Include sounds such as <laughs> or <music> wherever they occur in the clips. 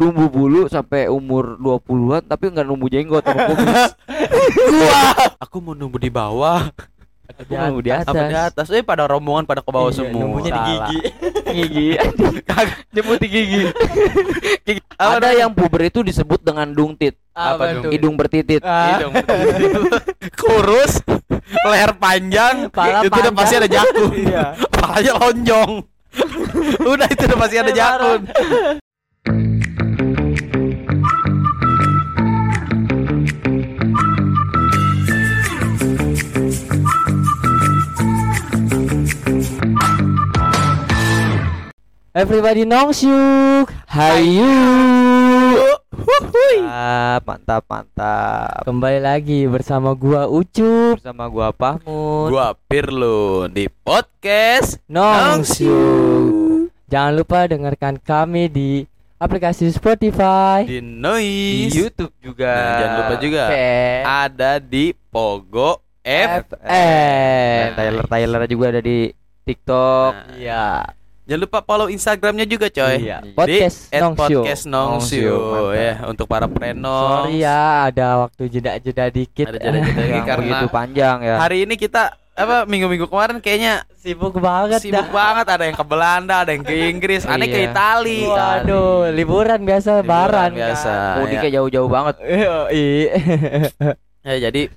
numbu bulu sampai umur 20-an tapi nggak numbu jenggot sama kumis. Gua. <laughs> Aku mau nunggu di bawah. Aku mau di atas. Apa di atas? Eh pada rombongan pada ke bawah Iya, semua. nunggunya di gigi. <laughs> gigi. <laughs> Jemput di gigi. Ada yang puber itu disebut dengan dungtit, Apa dong? hidung bertitit. Ah. Hidung. kurus, leher panjang, Pala itu udah panjang. pasti ada jakun. Iya. Palanya lonjong. udah itu udah pasti ada jakun. Everybody knows you. Hayu. Mantap, mantap, mantap. Kembali lagi bersama gua Ucup. Bersama gua Pahmud. Gua Pirlo di podcast Nongs you. Jangan lupa dengarkan kami di aplikasi Spotify. di di Noise. YouTube juga. Nah, jangan lupa juga Oke. ada di Pogo F. FM. Tyler Tyler juga ada di TikTok. Nah, Iya. Jangan lupa follow Instagramnya juga coy. Iya. Di Podcast At Nongs you. podcast Mantap. ya untuk para prenos. Sorry ya, ada waktu jeda-jeda dikit. Ada jeda-jeda dikit. Karena- begitu panjang ya. Hari ini kita apa minggu-minggu kemarin kayaknya Sibuk banget sibuk dah. banget ada yang ke Belanda, ada yang ke Inggris, aneh ke Iya. Itali. Waduh, liburan biasa, Liburan lebaran biasa. kan. Mudiknya jauh-jauh banget. Yoi. <laughs> Ya jadi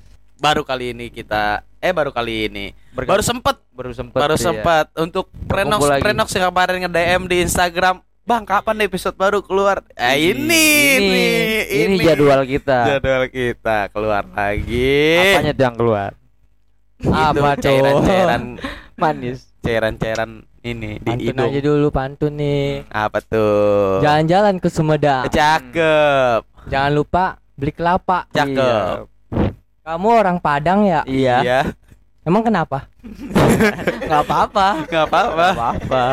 baru kali ini kita eh baru kali ini baru sempet baru sempet baru iya. sempat untuk Prenox. Prenox yang kemarin nge-DM di Instagram Bang kapan episode baru keluar eh, ini ini, ini ini jadwal kita. jadwal kita keluar lagi Apanya yang keluar? Apa cairan-cairan <laughs> Manis. cairan-cairan ini di Pantun hidung aja dulu pantun nih. apa tuh Jalan-jalan ke Sumedang. cakep Jangan lupa beli kelapa. cakep Kamu orang Padang ya? Iya. iya Emang kenapa? <laughs> Nggak apa-apa. nggak apa-apa apa-apa.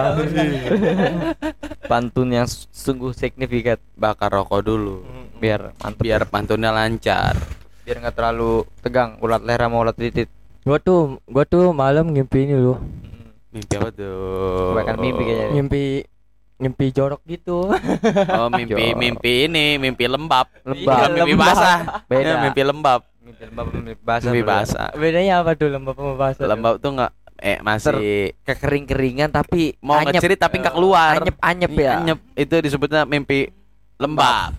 Pantun yang sungguh signifikan bakar rokok dulu biar mantep biar pantunnya lancar biar nggak terlalu tegang ulat leher sama ulat titit. Gua tuh, gua tuh malam ngimpi ini loh. mimpi apa tuh Kebanyakan mimpi kayaknya. Ngimpi ngimpi jorok gitu. oh mimpi <laughs> Jor. mimpi ini mimpi lembab Lembab. Bukan mimpi Lembab. basah Beda. Ya, mimpi lembab Mimpi lembab mimpi basah. mimpi bro. basah Bedanya apa tuh lembab sama basah? lembab tuh nggak eh masih Kekering-keringan tapi mau anyep. ngecerit tapi nggak keluar Anyep-anyep ya. Anyep. itu disebutnya mimpi lembab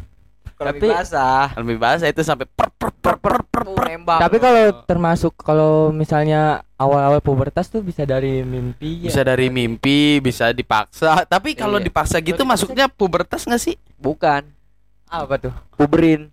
Kalau Tapi- mimpi basah. mimpi basah itu sampai per per per per per per. Tapi kalau termasuk kalau misalnya awal-awal pubertas tuh bisa dari mimpi ya. bisa dari mimpi bisa dipaksa tapi kalau Iya. dipaksa gitu masuknya pubertas nggak sih bukan apa tuh? puberin.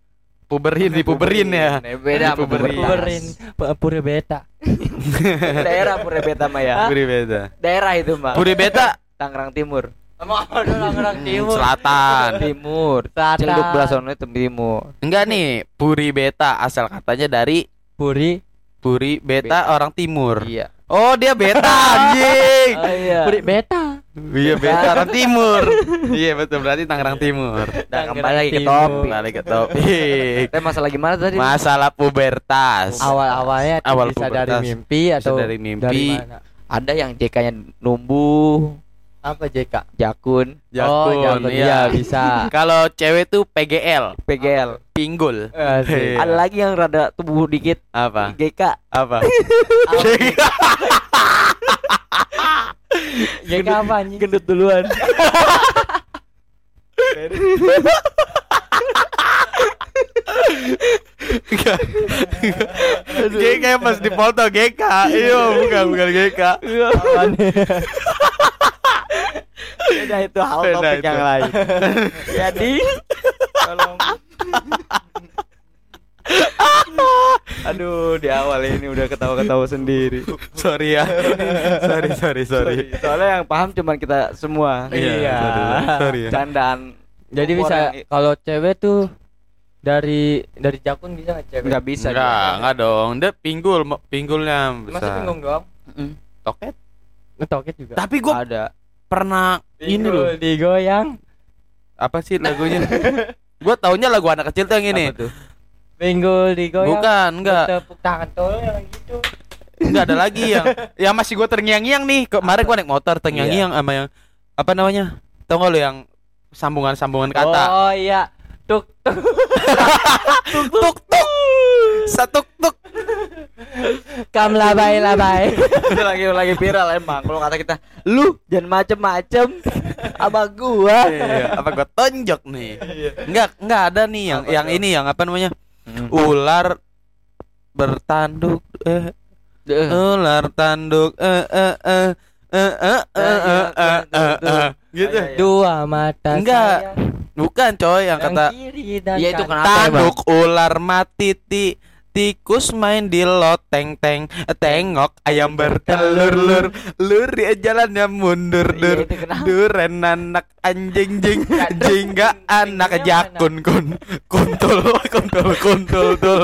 Puberin di puberin ya Beda Puberin. Puberin, pu- pura beta. <laughs> Daerah Pura Beta mah ya. puri beta Daerah itu mah. puri beta Tangerang Timur. Orang timur. selatan Timur. Selatan. Celduk belah sono itu timur. enggak nih puri beta asal katanya dari Puri. puri beta orang timur Iya. oh dia beta <laughs> anjing Oh iya. Puri beta. Iya orang timur iya betul berarti Tangerang Timur Nah, kembali lagi ke topik. balik ke topik Eh masalah gimana tadi? masalah pubertas Awal-awalnya Awal bisa pubertas. dari mimpi Bisa atau dari mimpi. dari mana? Ada yang JK-nya numbuh, Apa JK? jakun, oh, jakun. Iya, iya. bisa. <laughs> kalau cewek tuh PGL PGL. pinggul Asik. Iya. Ada lagi yang rada tubuh dikit, apa GK. apa <laughs> <laughs> JK apa anjing? Gendut duluan. GK pas dipoto GK iya bukan bukan GK Apaan? Beda itu hal topik yang lain. Jadi tolong <laughs> Aduh, di awal ini udah ketawa-ketawa sendiri. sorry ya sorry sorry sorry Soalnya yang paham cuman kita semua. Iya. sorry, sorry ya. Candaan. Jadi bisa kalau cewek tuh dari dari jakun bisa nggak cewek? nggak bisa. enggak enggak dong dia pinggul pinggulnya Masa besar bingung doang? Mm, toket Ngetoket juga. tapi gue ada. pernah ini Pinggul loh digoyang. apa sih lagunya <laughs> gue taunya lagu anak kecil tuh yang ini Apa tuh? Pinggul digoyang. bukan enggak Tepuk tangan tuh yang gitu. enggak ada lagi yang <laughs> yang masih gue terngiang-ngiang nih kemarin gue naik motor terngiang-ngiang sama yang apa namanya tau gak lo yang sambungan-sambungan kata. Oh iya. Tuk tuk. <laughs> Tuk tuk. Satu tuk. Kam labai labai. <laughs> itu lagi lagi viral emang kalau kata kita lu jangan macem-macem sama gua Iya, apa gua tonjok nih? Enggak, enggak ada nih yang Apa yang ini yang apa namanya? Hmm. Ular bertanduk eh Eh, ular tanduk eh eh eh eh eh eh eh eh gitu. Dua mata Enggak. saya Bukan coy yang yang kata kiri dan Iya, itu kenapa? tanduk ular mati ti tikus main di loteng teng tengok ayam bertelur lur lur dia jalannya mundur Iya, dur. duren anak anjing jing <laughs> jingga anak jakun kun kuntul <laughs> kuntul kuntul tul.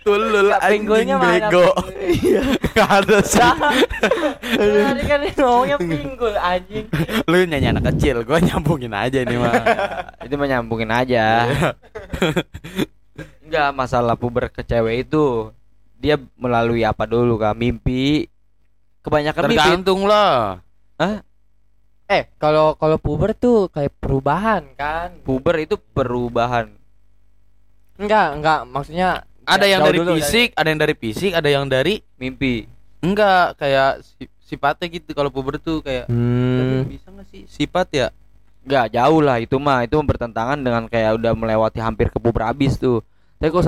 Tulul anjing bego. Iya. Gak ada sih. Tadi kan ngomongnya pinggul anjing. lu nyanyi anak kecil gua nyambungin aja ini mah. <laughs> Itu menyambungin aja enggak masalah puber ke cewek itu. Dia melalui apa dulu kak? Mimpi? Kebanyakan mimpi. Tergantung lah. Eh, kalau kalau puber tuh kayak perubahan kan? puber itu perubahan. Enggak, enggak, maksudnya ada yang dari dulu fisik ada yang dari fisik ada yang dari mimpi. Enggak kayak si- sifatnya gitu. Kalau puber tuh kayak Hmm. bisa nggak sih? Sifat ya? Enggak jauh lah. Itu mah itu bertentangan dengan kayak udah melewati hampir ke puber habis tuh tapi kok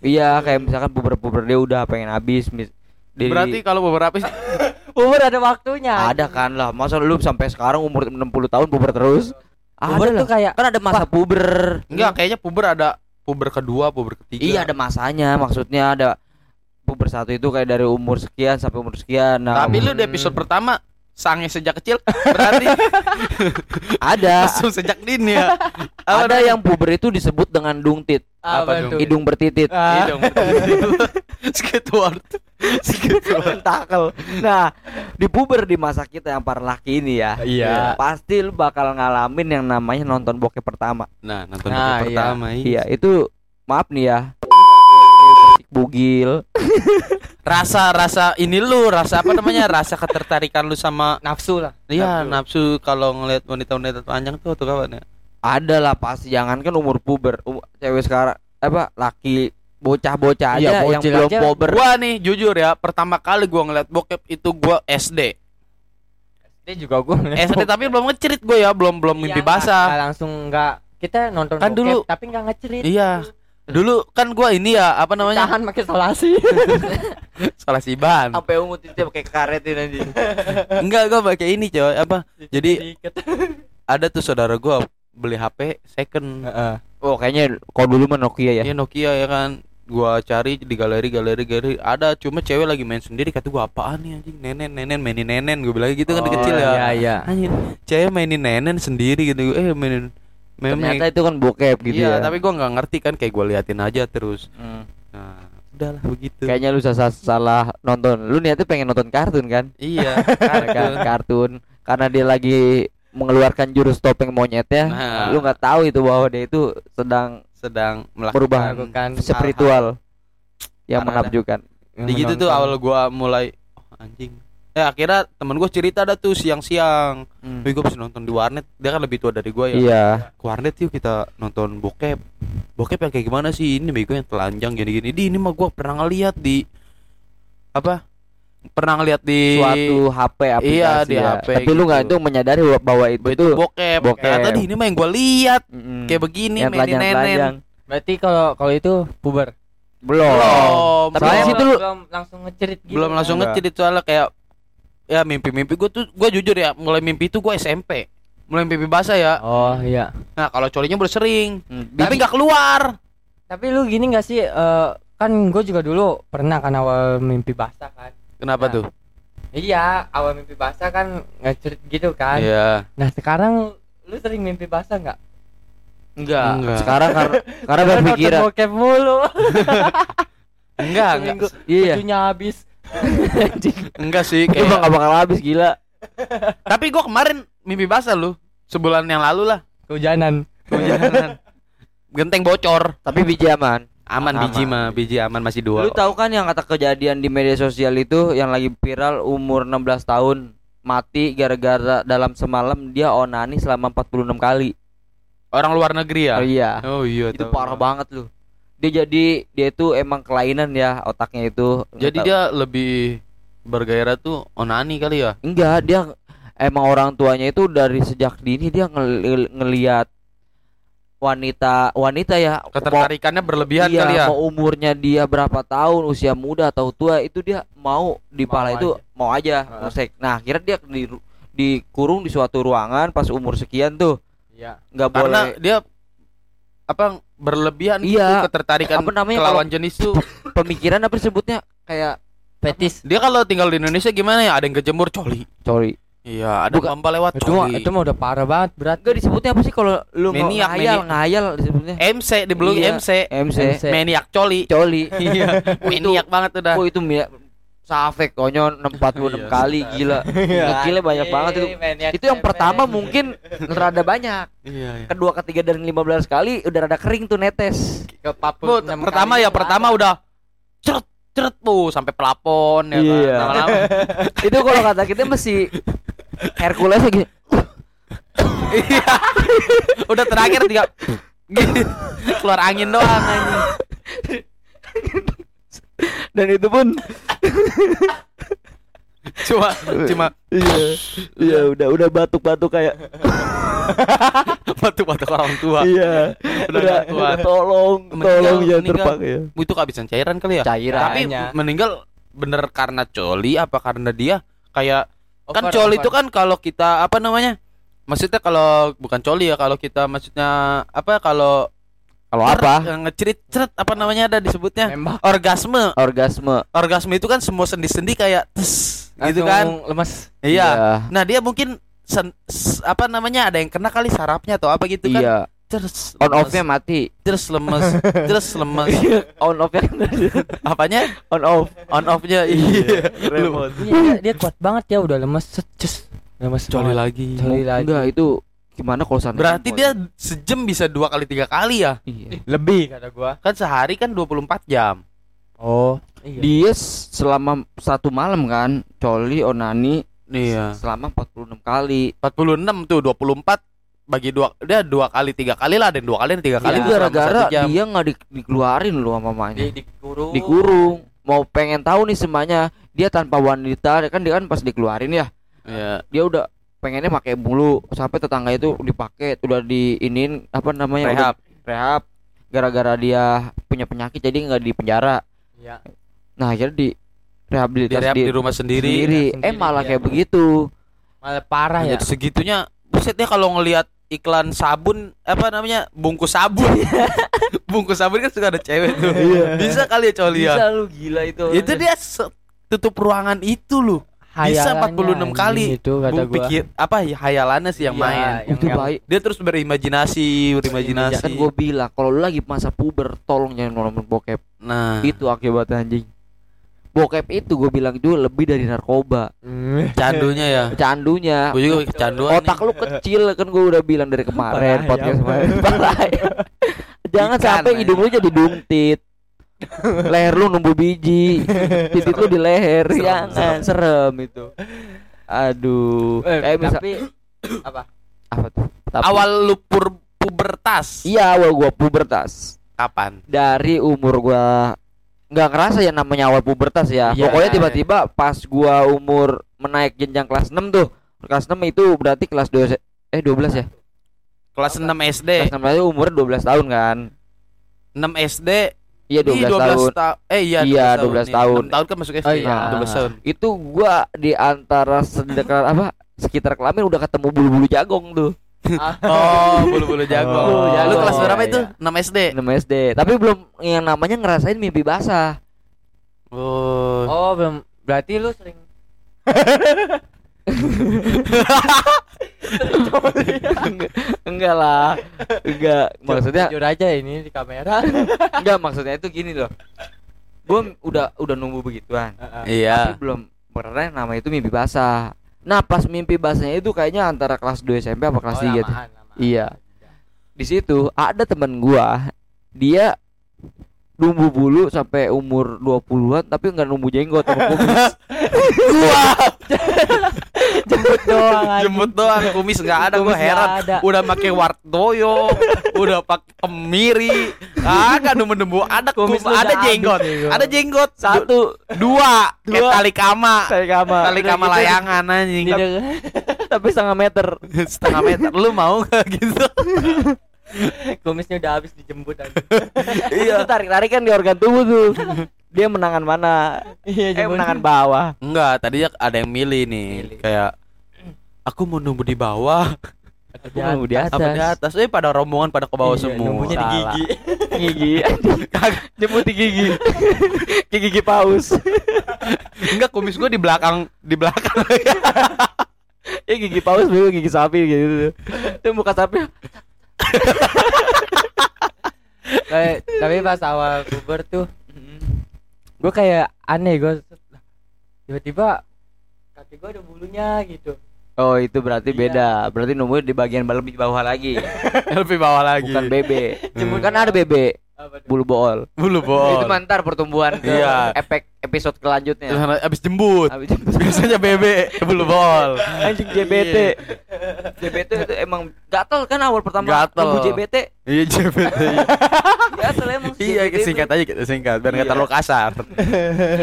iya kayak misalkan puber-puber dia udah pengen habis mis di- berarti kalau beberapa <laughs> sih Puber ada waktunya. ada kan lah masa lu sampai sekarang umur 60 tahun puber terus Puber ada tuh kayak kan ada masa puber enggak kayaknya puber ada puber kedua puber ketiga Iya ada masanya maksudnya ada puber satu itu kayak dari umur sekian sampai umur sekian. Nah, tapi lu di Hmm. episode pertama sange sejak kecil berarti <laughs> ada langsung sejak dini ya Apa ada yang puber itu disebut dengan dungtit, Apa hidung bertitit. Ah. Hidung Squidward <laughs> Squidward Takel. Nah, di puber di masa kita yang para laki ini ya. Iya. Pasti lu bakal ngalamin yang namanya nonton bokep pertama. nah nonton Nah, buku iya. pertama Iya, itu maaf nih ya. Bugil. <laughs> rasa rasa ini lu rasa apa namanya rasa ketertarikan lu sama Nafsu lah. iya nafsu kalau ngeliat wanita-wanita telanjang tuh tuh kawan ya Ada lah pasti jangankan umur puber, um- cewek sekarang apa laki bocah-bocah aja Iya, yang belum aja. puber. gua nih jujur ya pertama kali gua ngeliat bokep itu gua SD Dia juga gue SD tapi belum ngecerit gua ya belum belum mimpi basah langsung enggak kita nonton Kan bokep, dulu- tapi enggak ngecerit. iya dulu kan gua ini ya apa namanya? Tahan pakai solasi. <laughs> salah si ban. Sampai umut itu pakai karet ini anjing. <laughs> enggak gua pakai ini coy. Apa? Jadi ada tuh saudara gua beli HP second. Oh kayaknya kalau dulu mah Nokia ya. Iya Nokia ya kan. Gua cari di galeri galeri galeri. Ada cuma cewek lagi main sendiri. Kata gua apaan nih anjing? Nenen nenen mainin nenen. Gue bilang gitu kan di Oh, kecil ya. Iya, iya. anjing cewek mainin nenen sendiri gitu. Eh mainin Ternyata memek itu kan bokep gitu iya ya. tapi gua nggak ngerti kan kayak gua liatin aja terus Hmm. nah udahlah begitu Kayaknya lu salah, salah nonton. Lu niatnya pengen nonton kartun kan? iya <laughs> kan kartun. kartun karena dia lagi mengeluarkan jurus topeng monyetnya. Nah. Lu nggak tahu itu bahwa dia itu sedang sedang melakukan spiritual yang Parah dah. menakjubkan. di gitu tuh awal gua mulai oh, anjing eh akhirnya temen gua cerita ada tuh siang-siang Hmm. Gue bisa nonton di warnet Dia kan lebih tua dari gue ya Iya. Ke warnet yuk kita nonton bokep Bokep yang kayak gimana sih Ini bego yang telanjang gini-gini Di ini mah gue pernah ngeliat di Apa Pernah ngeliat di Suatu HP aplikasi. Iya, di ya. HP Tapi lu nggak gitu. itu menyadari bahwa itu, Itu bokep, bokep. Ternyata di ini mah yang gue lihat mm, Kayak begini yang mainin telanjang-telanjang. Berarti kalau kalau itu puber. Belum. Belum Tapi belum. di situ lu- belum langsung ngecerit gitu. Belum langsung Enggak. ngecerit soalnya kayak Ya mimpi-mimpi gue tuh Gue jujur ya Mulai mimpi itu gue SMP Mulai mimpi basah ya Oh iya. Nah kalau colinya udah sering Hmm, Tapi nggak keluar Tapi lu gini gak sih eh, kan gue juga dulu pernah kan awal mimpi basah kan. Kenapa Nah. tuh? Iya, awal mimpi basah kan ngecerit gitu kan. Iya Nah, sekarang lu sering mimpi basah nggak? Enggak. Enggak. Sekarang karena karena nonton berpikiran. bokep mulu. <laughs> Enggak, enggak Iya. bajunya habis. Enggak sih Itu kayak nggak bakal habis gila. Tapi gua kemarin mimpi basah lu Sebulan yang lalu lah Kehujanan. Kehujanan <laughs> Genteng bocor Tapi biji aman. Aman, Aman. biji mah Biji aman masih dua Lu tahu kan yang kata kejadian di media sosial itu yang lagi viral umur 16 tahun mati gara-gara dalam semalam dia onani selama 46 kali. Orang luar negeri ya? Oh, iya. Oh iya. itu tahu. parah banget loh. Dia jadi dia itu emang kelainan ya otaknya itu. Jadi Nggak tahu. dia lebih bergairah tuh onani kali ya? enggak dia emang orang tuanya itu dari sejak dini dia ngel- ngelihat wanita wanita ya mau- Ketertarikannya berlebihan iya, kali ya? mau umurnya dia berapa tahun usia muda atau tua itu dia mau di pala itu aja. mau aja Heeh. ngesek. nah akhirnya dia di dikurung di suatu ruangan pas umur sekian tuh Iya. nggak Karena boleh dia apa berlebihan Iya. gitu ketertarikan Apa namanya lawan jenis tuh. pemikiran apa disebutnya kayak Fetis. Dia kalau tinggal di Indonesia gimana ya? Ada yang kejemur coli. sorry Iya, ada Bukan. lewat Itu coli. itu mah udah parah banget berat. enggak disebutnya apa sih kalau lu Maniak, ngayal maniak. ngayal disebutnya MC di belum Iya. MC. MC MC. Maniak coli. coli <laughs> Iya. Maniak banget udah. Oh itu Safek konyon 46 Iya, kali gila. Ngekilnya banyak banget itu. Itu yang pertama mungkin rada banyak. Iya, iya. Kedua, ketiga dan 15 kali udah rada kering tuh netes. ke Bu, pertama ya pertama udah ceret ceret bu sampai pelapon ya Iya. kan. Lama-lama <laughs> itu kalau kata kita mesti Hercules gitu. Iya. Udah terakhir tiga <laughs> keluar angin doang anjing. <laughs> Dan itu pun Cuma cuma iya iya udah udah batuk-batuk kayak <laughs> batu-batu orang tua. iya Udah udah, udah tolong Meninggal, tolong jangan terpakai ya. Itu kehabisan cairan kali ya? Cairan. Tapi meninggal bener karena coli apa karena dia kayak kan Over, coli over. itu kan kalau kita apa namanya? Maksudnya kalau bukan coli ya kalau kita maksudnya apa kalau Kalau apa? yang ngecerit ceret apa namanya ada disebutnya Nembak. orgasme Orgasme. orgasme itu kan semua sendi-sendi kayak tes gitu Langsung kan lemes. iya nah dia mungkin sen- s- apa namanya ada yang kena kali sarafnya atau apa gitu kan Iya. terus On off-nya mati. terus lemes <laughs> terus lemes on off-nya apanya on off. on off-nya iya Remote. Iya, dia, dia kuat banget ya udah lemes. Cus. Lemes coli lagi Coli lagi. Enggak itu gimana kalau sana berarti dia sejam bisa dua kali tiga kali ya iya. Lebih kata gua. kan sehari kan 24 jam Oh. Iya. dia selama satu malam kan coli onani iya selama 46 kali 46 tuh 24 bagi dua dia dua kali tiga kali lah dan dua kali dan tiga kali selama gara-gara dia nggak di- dikeluarin loh sama mamanya Di, dikurung. dikurung mau pengen tahu nih semuanya dia tanpa wanita kan dia kan pas dikeluarin ya Iya. dia udah pengennya pakai mulu sampai tetangga itu dipakai udah diinin apa namanya Rehab. udah rehab gara-gara dia punya penyakit jadi nggak di penjara Iya. nah akhirnya di rehabilitasi Direhab di rumah sendiri. sendiri. Sendiri, eh malah iya. kayak begitu Malah parah ya. Jadi segitunya buset dia kalau ngelihat iklan sabun apa namanya bungkus sabun <laughs> bungkus sabun kan suka ada cewek tuh bisa kali ya coli ya bisa lu gila itu itu dia tutup ruangan itu loh bisa Hayalannya. 46 kali. Itu kata gua. pikir apa ya hayalannya sih yang Iya, main. yang- itu baik. Dia terus berimajinasi berimajinasi. Kan gue bilang kalau lu lagi masa puber tolong jangan nonton bokep. Nah. Itu akibat anjing. Bokep itu gue bilang juga lebih dari narkoba. Hmm. <laughs> candunya ya? Candunya. Gue juga kecanduan otak lu kecil kan gue udah bilang dari kemarin Parah podcast ayam. kemarin. <laughs> Parah <laughs> jangan Ikan, sampai hidung lu jadi dungtit leher lu numbuh biji titik lu di leher Serem, jangan serem itu aduh Eh, kayak misal tapi apa? apa tuh Tapi- awal lu pur pubertas iya awal gua pubertas kapan dari umur gua nggak ngerasa ya namanya awal pubertas ya. Iya. Pokoknya tiba-tiba pas gua umur menaik jenjang kelas 6 tuh. Kelas 6 itu berarti kelas 2 eh 12 ya. kelas 6 SD Kelas 6 itu umur 12 tahun kan. 6 SD Iya 12, Ih, tahun. ta- eh iya Iya, 12 12, tahun. 6 tahun kan masuk SD Oh, iya. 12 tahun Itu gua di antara sedekat apa sekitar kelamin udah ketemu bulu-bulu jagong tuh. <laughs> oh bulu-bulu jago Oh, lu jago. kelas berapa Iya, itu iya. 6 SD 6 SD. Tapi belum yang namanya ngerasain mimpi basah. oh Oh, belum. Berarti lu sering <laughs> enggak, enggak lah. Enggak, maksudnya jujur aja ini di kamera. enggak maksudnya itu gini loh. Gua udah udah nunggu begituan. iya tapi belum pernah nama itu mimpi basah. Nah pas mimpi basahnya itu kayaknya antara kelas 2 SMP apa kelas Oh, 3 tuh. lamaan, lamaan. Iya. Di situ ada temen gua, dia numbu bulu sampai umur 20-an tapi nggak numbu jenggot <laughs> gua. <laughs> jemput doang anjing. Jemput doang, kumis nggak ada, gue Kumis heran. ada. Udah pakai wartoyo, udah pakai kemiri, agak nemu-nemu ada Kumis kum, lu ada jenggot, gua. ada jenggot Satu. dua, kayak Dua. tali kama, Tali kama. tali kama gitu, layangan anjing, Jadi- Tapi setengah meter. setengah meter. Lu mau nggak <laughs> gitu? kumisnya udah habis dijemput anjing. Iya. tarik-tarikan di organ tubuh tuh. Dia menangan mana? Iya, Eh menangan bawah. Enggak, tadinya ada yang milih nih, Milih. kayak aku mau nunggu di bawah Aku mau di atas. apa di atas eh pada rombongan pada ke bawah Iya, semua nunggunya di gigi. <laughs> Gigi. Jemput di gigi. <laughs> Ke gigi paus. enggak kumis gua di belakang di belakang Ya <laughs> gigi paus bego gigi sapi gitu. Itu muka sapi. Tapi pas awal puber tuh gue kayak aneh gue tiba-tiba kaki gue ada bulunya gitu Oh itu berarti Iya. beda. Berarti nunggu di bagian lebih bawah lagi. <laughs> lebih bawah lagi Bukan bebe. Hmm. Kan ada bebe. Bulu bool. bulu Itu bol mantar pertumbuhan ke Iya. efek episode kelanjutnya. Terus abis jembut Habis itu biasanya bebe bulu bol anjing JBT. JBT itu emang gatel kan awal pertama Gatel. JBT. iya JBT <laughs> Gatel emang iya singkat aja kita singkat biar nggak Iya. terlalu kasar.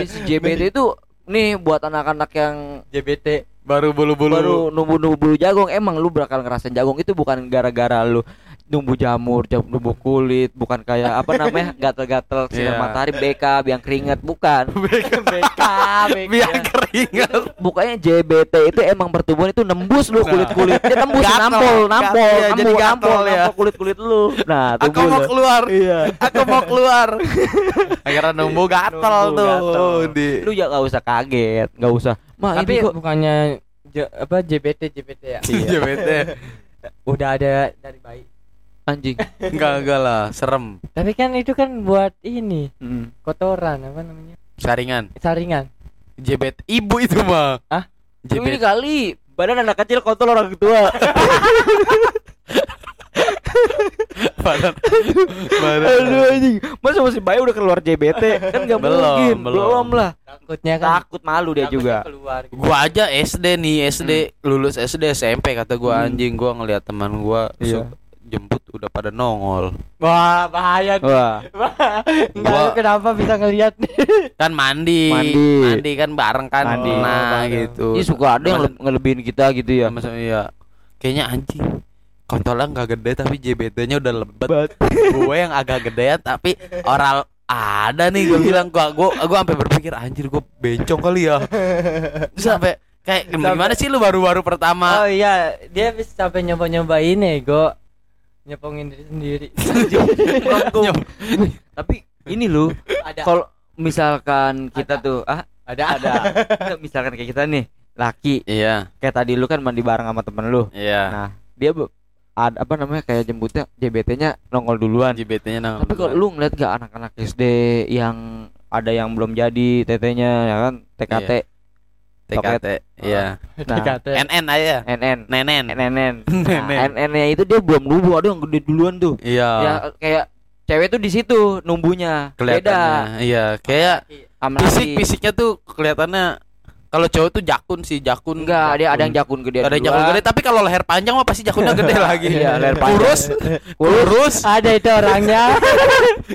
Si JBT itu nih buat anak-anak yang JBT baru bulu-bulu baru numbu-numbu bulu jagung emang lu bakal ngerasain jagung itu bukan gara-gara lu numbu jamur, jam numbu kulit, bukan kayak apa namanya <laughs> gatel-gatel sinar Iya. matahari BK biang keringat, bukan. BK BK biar keringat Bukannya JBT itu emang pertumbuhan itu nembus lu Nah. kulit-kulitnya tembus Gatel, nampol, nampol, gatel, iya, jadi nampol, gatel nampol, ya. nampol kulit-kulit lu. Nah, aku mau lu. keluar Iya. aku mau keluar <laughs> akhirnya nunggu gatel Nunggu tuh gatel. di Lu ya gak usah kaget, gak usah. Ma tapi ini kok bukannya J- apa JBT JBT ya JBT <laughs> udah ada dari bayi anjing. <laughs> enggak enggak lah serem tapi kan itu kan buat ini Hmm. kotoran apa namanya saringan saringan JBT ibu itu mah Hah? Lu ini kali badan anak kecil kotor orang tua. <laughs> badan badan Aduh anjing. Masa masih bayi udah keluar JBT? Kan gak Belum, mungkin. belum. Belum lah. takutnya kan Takut malu dia juga. keluar gitu. gua aja SD nih SD lulus SD SMP kata gua Hmm. anjing gua ngeliat teman gua Iya. Jemput udah pada nongol wah bahaya nih. Wah. <laughs> Enggak Gua- lu kenapa bisa ngelihat kan mandi Mandi. kan bareng kan Mandi. nah Bareng. gitu Ini suka ada yang ngelebihin kita gitu ya. Masa iya kayaknya anjing kontolnya nggak gede tapi JBT-nya udah lebat Bat. <laughs> gue yang agak gedean tapi oral ada nih gue bilang gua gua gua sampai berpikir anjir gue bencong kali ya sampai kayak gimana sih lu baru-baru pertama oh iya dia bisa sampai nyoba nyoba ini go nyepongin diri sendiri. <laughs> Tapi ini lu ada. kalau misalkan kita tuh ah ada. ada. Misalkan kayak kita nih laki. Iya. Kayak tadi lu kan mandi bareng sama temen lu. iya. Nah, dia be- ada apa namanya kayak jemputnya JBT-nya nongol duluan. JBT-nya nang Tapi kalau lu ngeliat gak anak-anak SD yang ada yang belum jadi tetenya ya kan? TKT TKT iya. Nah, TKT NN aja. NN nenen. Nenen. <laughs> nah, NN-nya itu dia belum nubu ada yang gede duluan tuh. Iya. Ya kayak cewek tuh di situ numbunya beda. Kelihatannya. Iya kayak sama fisik laki. fisiknya tuh kelihatannya kalau cowok tuh jakun sih jakun. Enggak dia ada yang jakun. gede ada yang jakun gede tapi kalau leher panjang mah pasti jakunnya gede <laughs> lagi. Iya, leher <laughs> panjang. kurus. Kurus. Ada itu orangnya.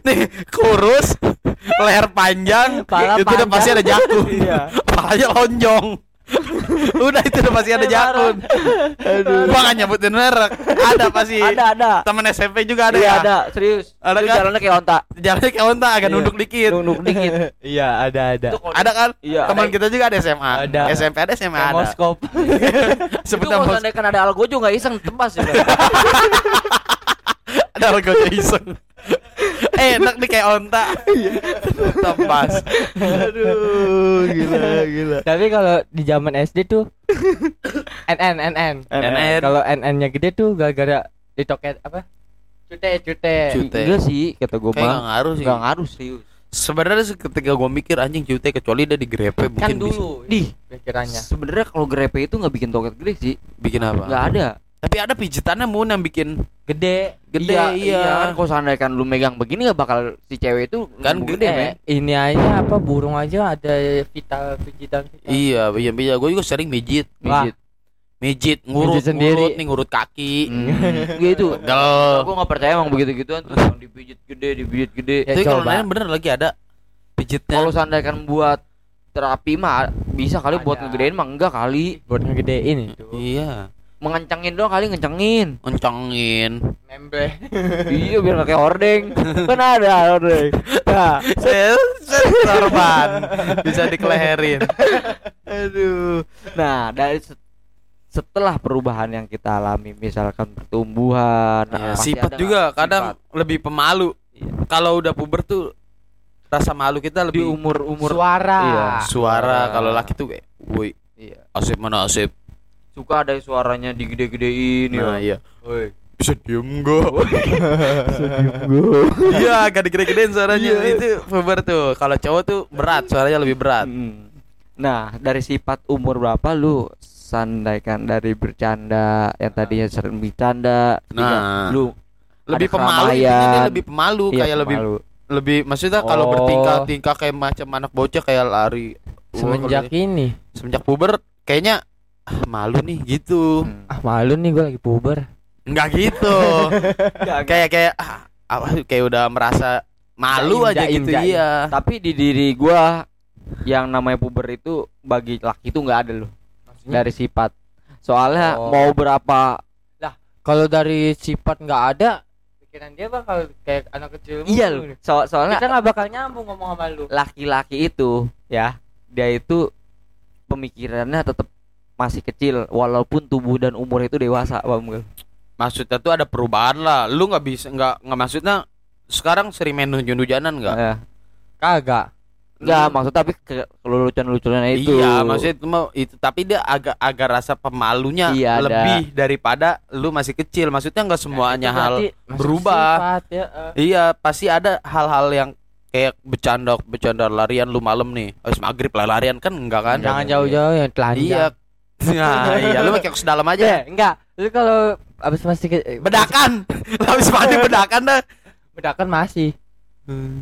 Nih kurus leher panjang Pala itu udah pasti ada jakun. <laughs> Iya. palanya lonjong. <laughs> Udah itu udah pasti ada jakun. Aduh. gua nggak nyebutin merek. Ada pasti. Ada ada. Temen SMP juga ada Iya, ya? ada. Serius. Ada kan? jalannya kayak onta. Jalannya kayak onta agak Iya. nunduk dikit. Nunduk dikit. <laughs> Iya ada ada. Ada kan? Iya. teman kita juga ada SMA Ada. SMP ada SMA ada. Moskop. Sebut itu kalau kan ada algojo nggak iseng tebas ya. Ada logo iseng enak nih kayak onta. Tebas aduh gila gila. Tapi kalau di zaman SD tuh NN NN NN. kalau NN nya gede tuh gara-gara ditoket apa? Cute cute. Cute. enggak sih kata gue kayak nggak mah ngaruh sih. Nggak ngaruh serius sebenarnya sih ketika gua mikir anjing cute kecuali dia digrepe kan mungkin bisa dulu Dih. pikirannya. Sebenarnya kalau grepe itu nggak bikin toket gede sih. Bikin apa? nggak ada tapi ada pijitannya mun yang bikin gede gede iya, iya, iya kan kalau seandainya kan lu megang begini nggak bakal si cewek itu Kan gede, men. eh, ini aja apa burung aja ada vital pijitan vital. iya iya iya gue juga sering mijit Wah. Mijit. mijit ngurut Mijit sendiri. ngurut nih ngurut kaki Hmm, gitu. pegel Gue nggak percaya emang begitu gituan tuh yang dipijit gede, dipijit gede. Ya, tapi kalau coba. lain bener lagi ada pijitnya Kalau seandainya kan buat terapi mah bisa kali buat Ada. ngegedein mah enggak kali. buat ngegedein itu iya Mengencangin doang kali ngencengin. kencengin membre iya biar nggak kayak hordeng. <laughs> kan ada hordeng. Nah, sorban bisa dikeleherin Aduh. Nah, dari se- setelah perubahan yang kita alami, misalkan pertumbuhan, Ya, nah, sifat juga nggak kadang sifat? lebih pemalu Iya. kalau udah puber tuh rasa malu kita di lebih umur umur suara Iya. suara kalau laki tuh kayak woi iya. asip mana asip suka ada suaranya digede-gedein nah ya. iya Woi. bisa diem gak iya agak digede-gedein suaranya Iya. itu puber tuh kalau cowok tuh berat suaranya lebih berat Mm. Nah, dari sifat umur berapa lu sandaikan dari bercanda yang tadinya sering bercanda, Nah. lu lebih pemalu lebih pemalu Iya, kayak lebih pemalu. lebih maksudnya kalau Oh. bertingkah tingkah kayak macam anak bocah kayak lari semenjak kalau ini semenjak puber kayaknya ah, malu nih gitu Hmm. ah malu nih gue lagi puber nggak gitu <laughs> kayak kayak ah, apa kayak udah merasa malu Jaim, aja jaim, gitu jaim. iya Tapi di diri gua yang namanya puber itu bagi laki itu nggak ada loh dari sifat. Soalnya Oh. mau berapa kalau dari sifat nggak ada pikiran dia bakal kayak anak kecil iya loh. So- soalnya kita nggak bakal nyambung ngomong sama lu laki-laki itu ya dia itu pemikirannya tetap masih kecil walaupun tubuh dan umur itu dewasa paham gak? maksudnya tuh ada perubahan lah lu nggak bisa nggak nggak maksudnya sekarang sering main hujan-hujanan nggak Eh, kagak enggak maksud tapi ke kelucuan-lucuan itu Iya, maksudnya itu mau itu tapi dia agak agak rasa pemalunya Iya, ada. lebih daripada lu masih kecil. Maksudnya nggak semuanya Nah, itu hal berubah. sifat, ya. Iya, pasti ada hal-hal yang kayak bercanda bercanda larian lu malam nih. Habis maghrib lah larian kan enggak kan? jangan jauh-jauh yang telanjang Iya. <laughs> Nah, <laughs> iya lu pakai kaos dalam eh aja. enggak lu kalau abis masih ke, eh, Bedakan. <laughs> Habis mandi bedakan dah. bedakan masih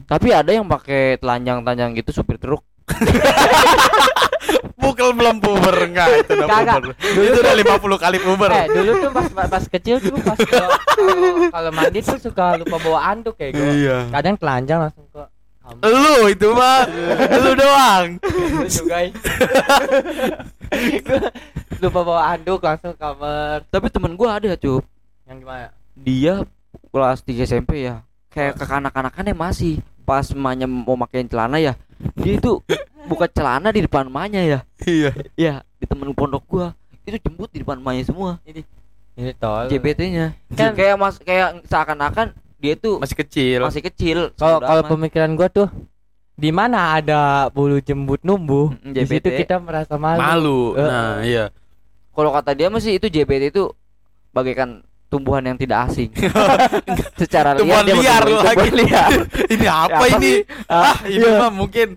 tapi ada yang pakai telanjang-telanjang gitu supir truk Pukul belum puber enggak itu udah Kagak. puber. Itu udah 50 kali puber. eh dulu tuh pas pas kecil tuh pas kalau- mandi tuh suka lupa bawa anduk kayak gue Iya. kadang telanjang langsung ke Lu itu mah. <laughs> Lu doang. Guys <laughs> Gua lupa bawa anduk langsung ke kamar. Tapi temen gua ada cup. Yang gimana dia kelas 3 SMP ya. Kayak kekanak-kanakannya masih. Pas emaknya mau makein celana ya. Dia itu buka celana di depan emaknya ya. Iya. ya di temen pondok gua. Itu jembut di depan emaknya semua. Ini tol. JBT-nya Kan- kayak mas kayak seakan-akan dia tuh Masih kecil. masih kecil kalau kalau pemikiran gua tuh di mana ada bulu jembut numbuh Mm, di situ JBT. kita merasa malu, Malu. Eh, Nah, iya. kalau kata dia masih itu JBT itu bagaikan tumbuhan yang tidak asing <laughs> secara Tumbuhan dia liar lagi. tumbuhan liar <laughs> ini apa Apa ini? sih? Ah, ini iya. mah mungkin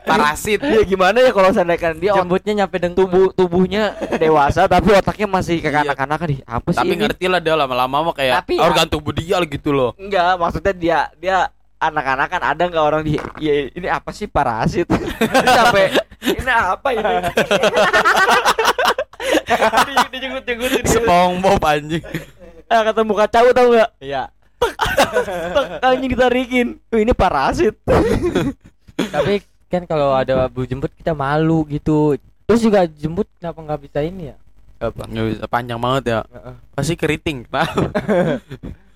parasit. ya gimana ya kalau seandainya dia jembutnya nyampe dengkul tubuh tubuhnya dewasa tapi otaknya masih kekanak-kanakan nih apa sih Tapi ini? ngerti lah dia lama-lama mah kayak Tapi- organ tubuh dia gitu loh. enggak maksudnya dia dia anak-anakan ada nggak orang di ya, ini apa sih parasit <laughs> sampai ini apa ini <laughs> Di- dijenggut-jenggutin. SpongeBob anjing. ah, <laughs> ketemu kacau tau nggak iya Tek, anjing ditarikin ini parasit tapi kan kalau ada bulu jembut kita malu gitu terus juga jembut kenapa nggak bisa ini ya Apa? Nggak bisa panjang banget ya. Heeh. Pasti keriting. Kenapa?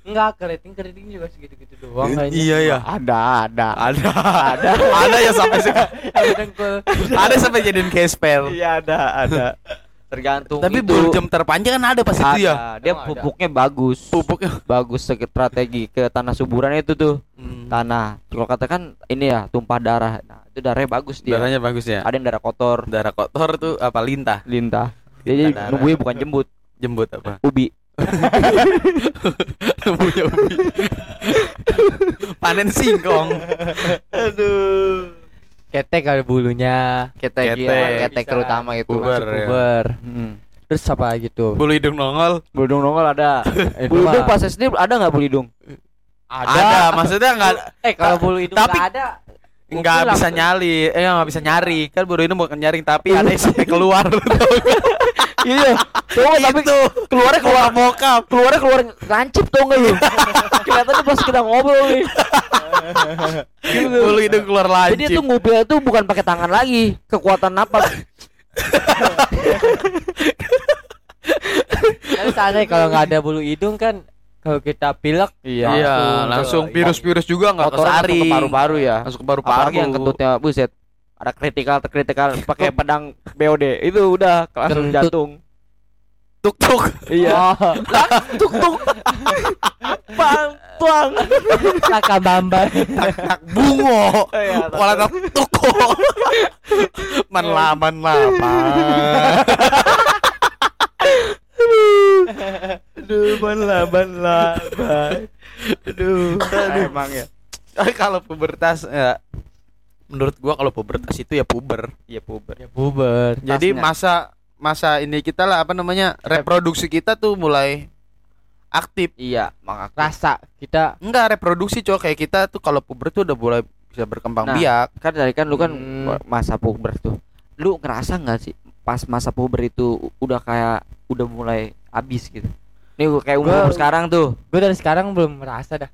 Enggak, <laughs> keriting keriting juga segitu-gitu doang kayaknya. Iya ya. ada ada Ada. Ada. <laughs> Ada yang sampai <laughs> Ada ada sampai jadiin case iya ada ada tergantung Tapi itu. bulu jam terpanjang kan ada pas itu ya. Ada. dia Emang ada? pupuknya bagus Pupuknya. bagus strategi ke tanah suburan itu tuh Hmm. tanah kalau katakan ini ya tumpah darah nah itu darahnya bagus dia Darahnya bagus ya. ada yang darah kotor Darah kotor tuh apa lintah? lintah jadi darah. nungguin bukan jembut Jembut apa? <laughs> ubi <laughs> Punya ubi. Panen singkong. aduh Ketek ada bulunya. ketek Ketek. iya, ketek Bisa. terutama itu Puber. Masuk ya. puber. hmm. Terus apa gitu? Bulu hidung nongol. bulidung nongol ada <laughs> Eh, bulidung dua. pas SD ada nggak bulidung Ada, maksudnya enggak Eh kalau bulu hidung Tapi- nggak ada. Nggak bisa nyali. Eh nggak bisa nyari. Kan bulu hidung bukan nyaring tapi ada yang sampai keluar. <laughs> nggak? iya tuh tapi keluarnya keluar bokap keluarnya keluar lancip tuh enggak lu kelihatannya pas kita ngobrol nih gitu. bulu hidung keluar jadi lancip itu ngupilnya tuh bukan pakai tangan lagi kekuatan napas <laughs> Kan seandainya kalau nggak ada bulu hidung kan kalau kita pilek iya. Langsung langsung ke- virus-virus juga nggak kesari masuk ke paru-paru ya. Masuk ke paru-paru. Yang kentutnya buset. Ada kritikal kritikal <laughs> pakai pedang BOD itu udah langsung Kentut. jantung tuk tuk iya. <laughs> Oh, tuk tuk bang tuang Laka bamba. tak bungo. Iya, tak- Wala tak tuko man laman aduh ban lah ban lah ban <laughs> aduh. Emang ya. Kalau pubertas ya menurut gua kalau pubertas itu ya puber. Iya puber. Ya jadi Tasnya. masa masa ini kita lah apa namanya reproduksi kita tuh mulai aktif. Iya maka Rasa kita. Enggak reproduksi cowok. Kayak kita tuh kalau puber tuh udah mulai bisa berkembang Nah. biak. kan dari kan lu kan Hmm. masa puber tuh. Lu ngerasa nggak sih pas masa puber itu udah kayak udah mulai habis gitu nih kayak umur Gua- sekarang tuh gue dari sekarang belum merasa dah.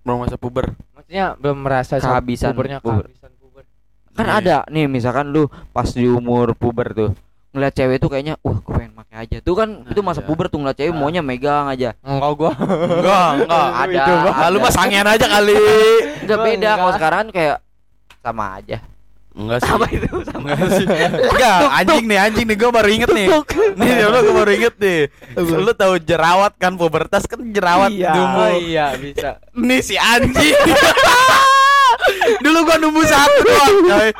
belum masa puber Maksudnya belum merasa Kehabisan pubernya puber. kehabisan puber. kan Iya. ada nih misalkan lu pas di umur puber tuh ngeliat cewek tuh kayaknya wah gue pengen pakai aja tuh kan Nah, itu masa iya. puber tuh ngeliat cewek Nah. maunya megang aja Enggak gua. enggak enggak <laughs> ada Itu, Bang. Ah, lu mah sangean aja kali nggak Gua beda kalau enggak. sekarang kayak sama aja enggak sih. Sama itu? Sama. Enggak sih. Enggak anjing nih anjing nih gua baru inget nih. Nih ya lu gua baru inget nih? Lu tahu jerawat kan pubertas kan jerawat Iya. Oh iya bisa. nih si anjing. <laughs> Dulu gua numbu satu doang coy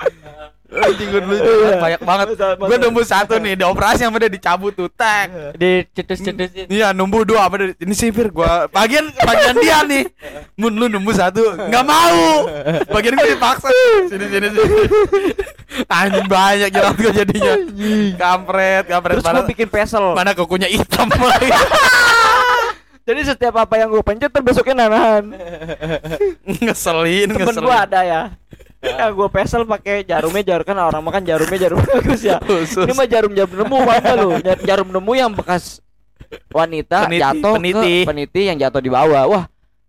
anjing gua dulu banyak banget gua numbu satu nih di operasi yang udah dicabut tuh tek Di cetus-cetusin. Iya numbu dua apa dari- ini sih Fir gua bagian bagian dia nih. Mun lu numbu satu nggak mau. Bagian gua dipaksa. Sini sini sini. Anjing banyak jerawat gua jadinya. Kampret, kampret terus mana gue bikin pesel mana kukunya hitam lagi. <laughs> jadi setiap apa yang gue pencet tuh besoknya nanahan ngeselin, temen ngeselin. gue ada ya <laughs> ya gue pesel pakai jarumnya jarum kan orang makan jarumnya jarum bagus ya. Khusus. ini mah jarum jarum nemu mana lu? Jar- jarum nemu yang bekas wanita Peniti, jatuh peniti. ke peniti. yang jatuh di bawah. Wah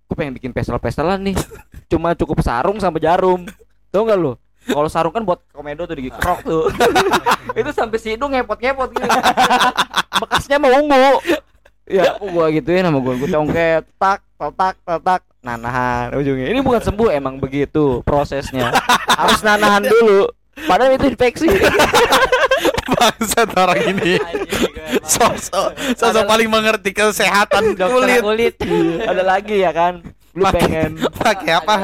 gue pengen bikin pesel peselan nih. Cuma cukup sarung sama jarum. Tau nggak lu? Kalau sarung kan buat komedo tuh dikerok tuh. <laughs> Itu sampai si hidung ngepot ngepot gitu. <laughs> Bekasnya mau ungu. Ya gua gituin sama gua. Gua congket tak tak tak tak nanahan ujungnya ini bukan sembuh emang begitu prosesnya <laughs> harus nanahan dulu padahal itu infeksi <laughs> Bangsat orang <laughs> ini. Sosok sosok paling mengerti kesehatan kulit. kulit. ada lagi ya kan lu Pakai- pengen Pakai apa?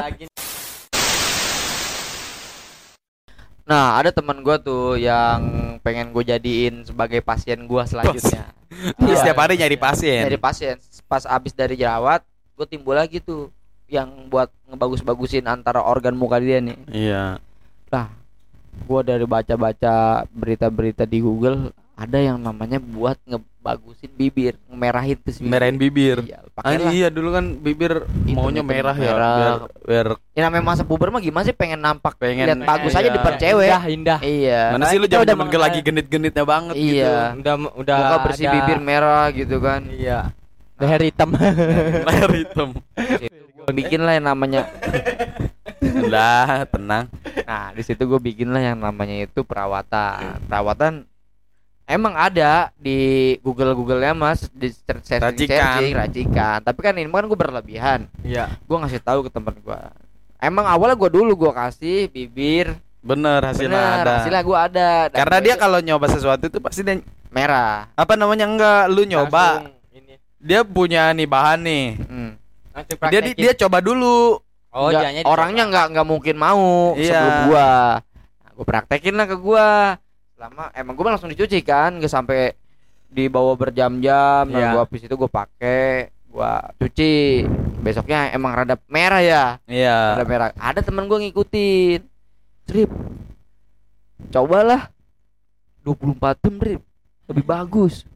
Nah ada teman gua tuh yang pengen gue jadiin sebagai pasien gua selanjutnya Iya. setiap hari nyari pasien. dari pasien pas abis dari jerawat gue timbul lagi tuh yang buat ngebagus-bagusin antara organ muka dia nih Iya. gue dari baca-baca berita-berita di Google ada yang namanya buat ngebagusin bibir ngemerahin tuh bibir. Merahin bibir. iya, Ah, iya dulu kan bibir Hitam, maunya hitam, merah ya merah. biar biar ya namanya masa puber mah gimana sih pengen nampak Pengen- lihat bagus aja iya. depan cewek Indah, indah. iya mana sih lu kita zaman udah lagi genit-genitnya banget gitu. iya Udah udah muka bersih ada- bibir merah gitu kan Iya. Leher hitam. <laughs> Leher hitam. bikin lah yang namanya <laughs> Lah, tenang. Nah, di situ gue bikin lah yang namanya itu perawatan. Perawatan emang ada di Google Google ya mas di search- searching Racikan. searching, racikan. Tapi kan ini kan gue berlebihan. Iya. Gue ngasih tahu ke teman gue. Emang awalnya gue dulu gue kasih bibir, Bener hasilnya bener, ada. hasilnya gue ada. Dan Karena gua dia itu kalau nyoba sesuatu itu pasti dia merah. apa namanya enggak lu nyoba. Langsung. Dia punya nih bahan nih. Hmm. Dia dia coba dulu. Oh, Nggak, orangnya nggak nggak mungkin mau Iya. sebelum gua. Nah, gua praktekin lah ke gua. Selama emang gua langsung dicuci kan, nggak sampai dibawa berjam-jam. Nah, Iya. gua habis itu gua pakai, gua cuci. Besoknya emang rada merah ya, Iya. rada merah. Ada temen gua ngikutin. Trip. Cobalah 24 jam, Trip. Lebih bagus.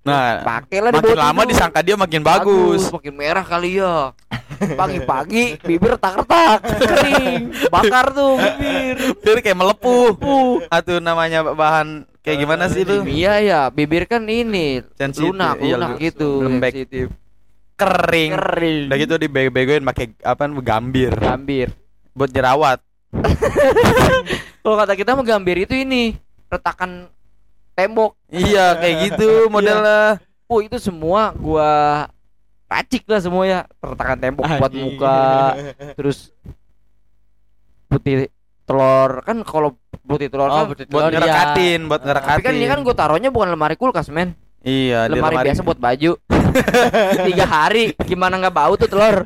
Nah, Pakailah di makin lama tidur. disangka dia makin bagus. makin merah kali ya <laughs> pagi-pagi bibir retak-retak kering bakar tuh bibir Dia kayak melepuh. uh Atau namanya bahan kayak gimana sih lu? Iya ya, bibir kan ini Sensitif, lunak, iya, lunak lu- gitu, lembek. sensitif. Kering. Kering. Udah gitu dibego-begoin pakai apa gambir Gambir. buat jerawat. <laughs> Kalau kata kita mah gambir itu ini retakan tembok. iya, kayak <laughs> gitu modelnya. Oh itu semua gua racik lah semua ya retakan tembok buat Anjing. muka <laughs> terus putih telur kan kalau putih telur Oh, kan putih Buat telur, iya. ngerekatin, buat tapi ngerekatin. kan ini kan gua taruhnya bukan lemari kulkas men Iya, di lemari, biasa buat baju <laughs> tiga hari gimana nggak bau tuh telur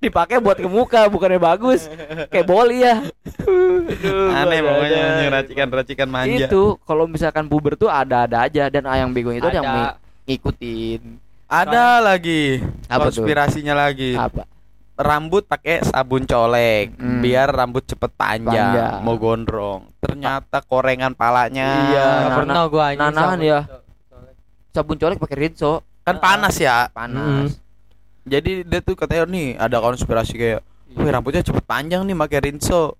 dipakai buat ke muka bukannya bagus kayak boli ya Aduh, Aneh pokoknya yang racikan-racikan manja. itu kalau misalkan puber tuh ada-ada aja dan ayang bego itu ada yang Ada. mi- ngikutin Ada lagi Apa tuh? konspirasinya lagi. apa Rambut pakai sabun colek Hmm. biar rambut cepet panjang, Panjang. mau gondrong. Ternyata korengan palanya. Iya. Nggak pernah gua nanahan ya. sabun colek pakai rinso Kan panas ya. panas Jadi dia tuh katanya nih ada konspirasi kayak Wih rambutnya cepet panjang nih pakai rinso.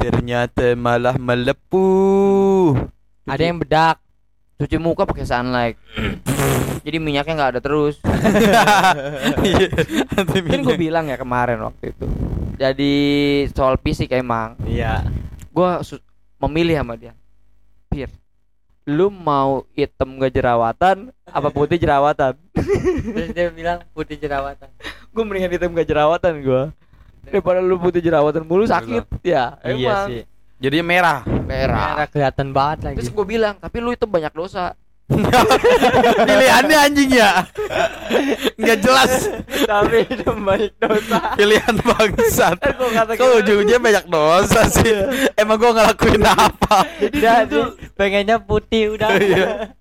Ternyata malah melepuh. Ada yang bedak. cuci muka pakai sunlight. <clears throat> Jadi minyaknya nggak ada terus. <laughs> Iya, kan gue bilang ya kemarin waktu itu. Jadi soal fisik emang. Iya. gue memilih sama dia. Pir lu mau hitam gak jerawatan apa putih <laughs> jerawatan? Terus dia bilang putih jerawatan. gue mendingan hitam gak jerawatan gue daripada lu putih jerawatan mulu sakit. Ya Iya emang. sih. Jadinya merah. Merah. Merah kelihatan banget lagi. terus gue bilang tapi lu itu banyak dosa <laughs> Pilihannya anjing ya? Nggak jelas. Tapi itu banyak dosa. Pilihan bangsat. Kok kata Kok ujungnya banyak dosa sih? Emang gua ngelakuin apa? Dia tuh pengennya putih udah. Iya.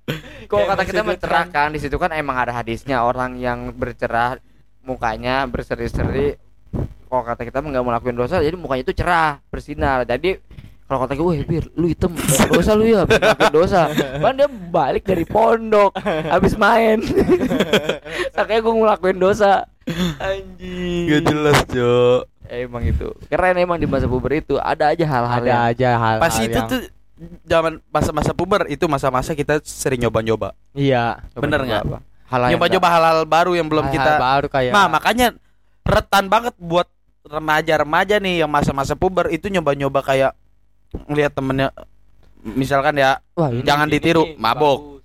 Kayak kata kita masih mencerah kan? Di situ kan emang ada hadisnya orang yang bercerah mukanya berseri-seri. Kalau kata kita nggak mau lakuin dosa jadi mukanya itu cerah bersinar. Jadi kalau kata gue, wah bir, lu hitam, dosa lu ya, dosa. Kan dia balik dari pondok, habis main. <laughs> Makanya gue ngelakuin dosa. Anjing. Gak jelas Jo Emang itu keren emang di masa puber itu ada aja hal-hal Ada yang aja hal. Pas itu tuh zaman masa-masa puber itu masa-masa kita sering nyoba-nyoba Iya. bener nggak? apa? Hal yang Nyoba-nyoba hal-hal baru yang belum Hal-hal kita baru kayak. Nah makanya retan banget buat remaja-remaja nih yang masa-masa puber itu nyoba-nyoba kayak ngelihat temennya misalkan ya Wah, ini- jangan ini ditiru nih, mabok. bagus.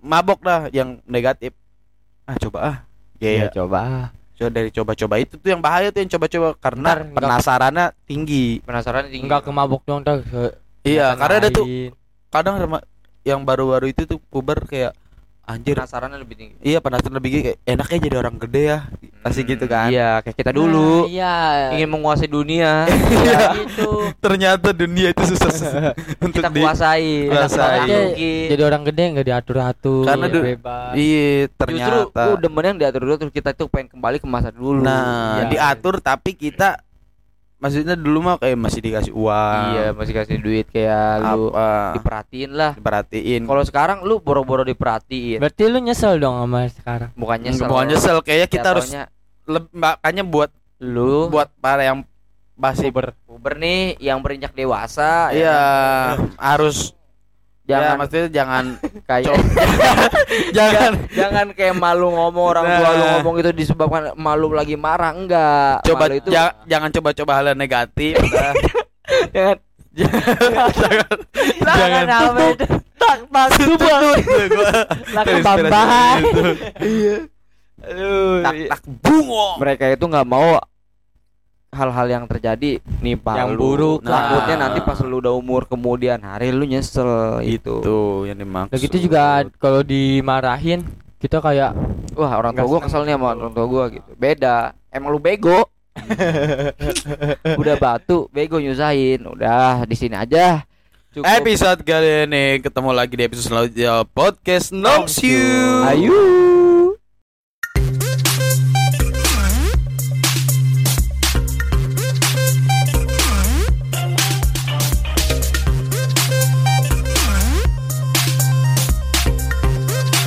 mabok dah yang negatif. Ah coba ah. Iya ya. coba. coba dari coba-coba itu tuh yang bahaya tuh yang coba-coba karena Ntar nggak- penasarannya tinggi. Penasaran tinggi. Enggak ke mabok dong ke- iya karena ada tuh kadang yang baru-baru itu tuh puber kayak anjir penasarannya lebih tinggi. iya penasaran lebih kayak enaknya jadi orang gede ya pasti gitu kan Iya, kayak kita dulu Nah, iya. ingin menguasai dunia. <laughs> Iya, gitu. ternyata dunia itu susah, <laughs> susah <laughs> untuk kita kuasai. Kuasai. Banget Jadi- orang gede nggak diatur-atur. Karena du- bebas. iya Justru ternyata lu demen yang diatur dulu terus kita tuh pengen kembali ke masa dulu. nah Iya. diatur tapi kita maksudnya dulu mah kayak masih dikasih uang Iya, masih kasih duit kayak lu apa diperhatiin lah. diperhatiin Kalau sekarang lu boro-boro diperhatiin. Berarti lu nyesel dong sama sekarang. Bukan nyesel. bukan nyesel kayaknya kita harus makanya buat lu buat para yang masih puber, puber nih yang berinjak dewasa ya iya kan? harus ya, jangan maksudnya jangan <laughs> kayak <laughs> jangan. Jangan. Kayak malu ngomong orang tua lu Nah. ngomong itu disebabkan malu lagi marah enggak. Coba Malu itu ja- jangan coba-coba hal yang negatif <laughs> jangan. Jangan. Jangan. Itu? tak tak coba Lah kebambahan. gitu. aduh tak tak bungo. Mereka itu nggak mau hal-hal yang terjadi nimpa Yang lu. buruk lah. takutnya nanti pas lu udah umur kemudian hari lu nyesel itu itu yang dimaksud. Udah gitu juga kalau dimarahin kita kayak wah orang tua gua kesel nih sama orang tua gua gitu. Beda. Emang lu bego. <laughs> Udah batu bego nyusahin. Udah di sini aja. Cukup. episode kali ini ketemu lagi di episode selanjutnya. Podcast Nox You ayo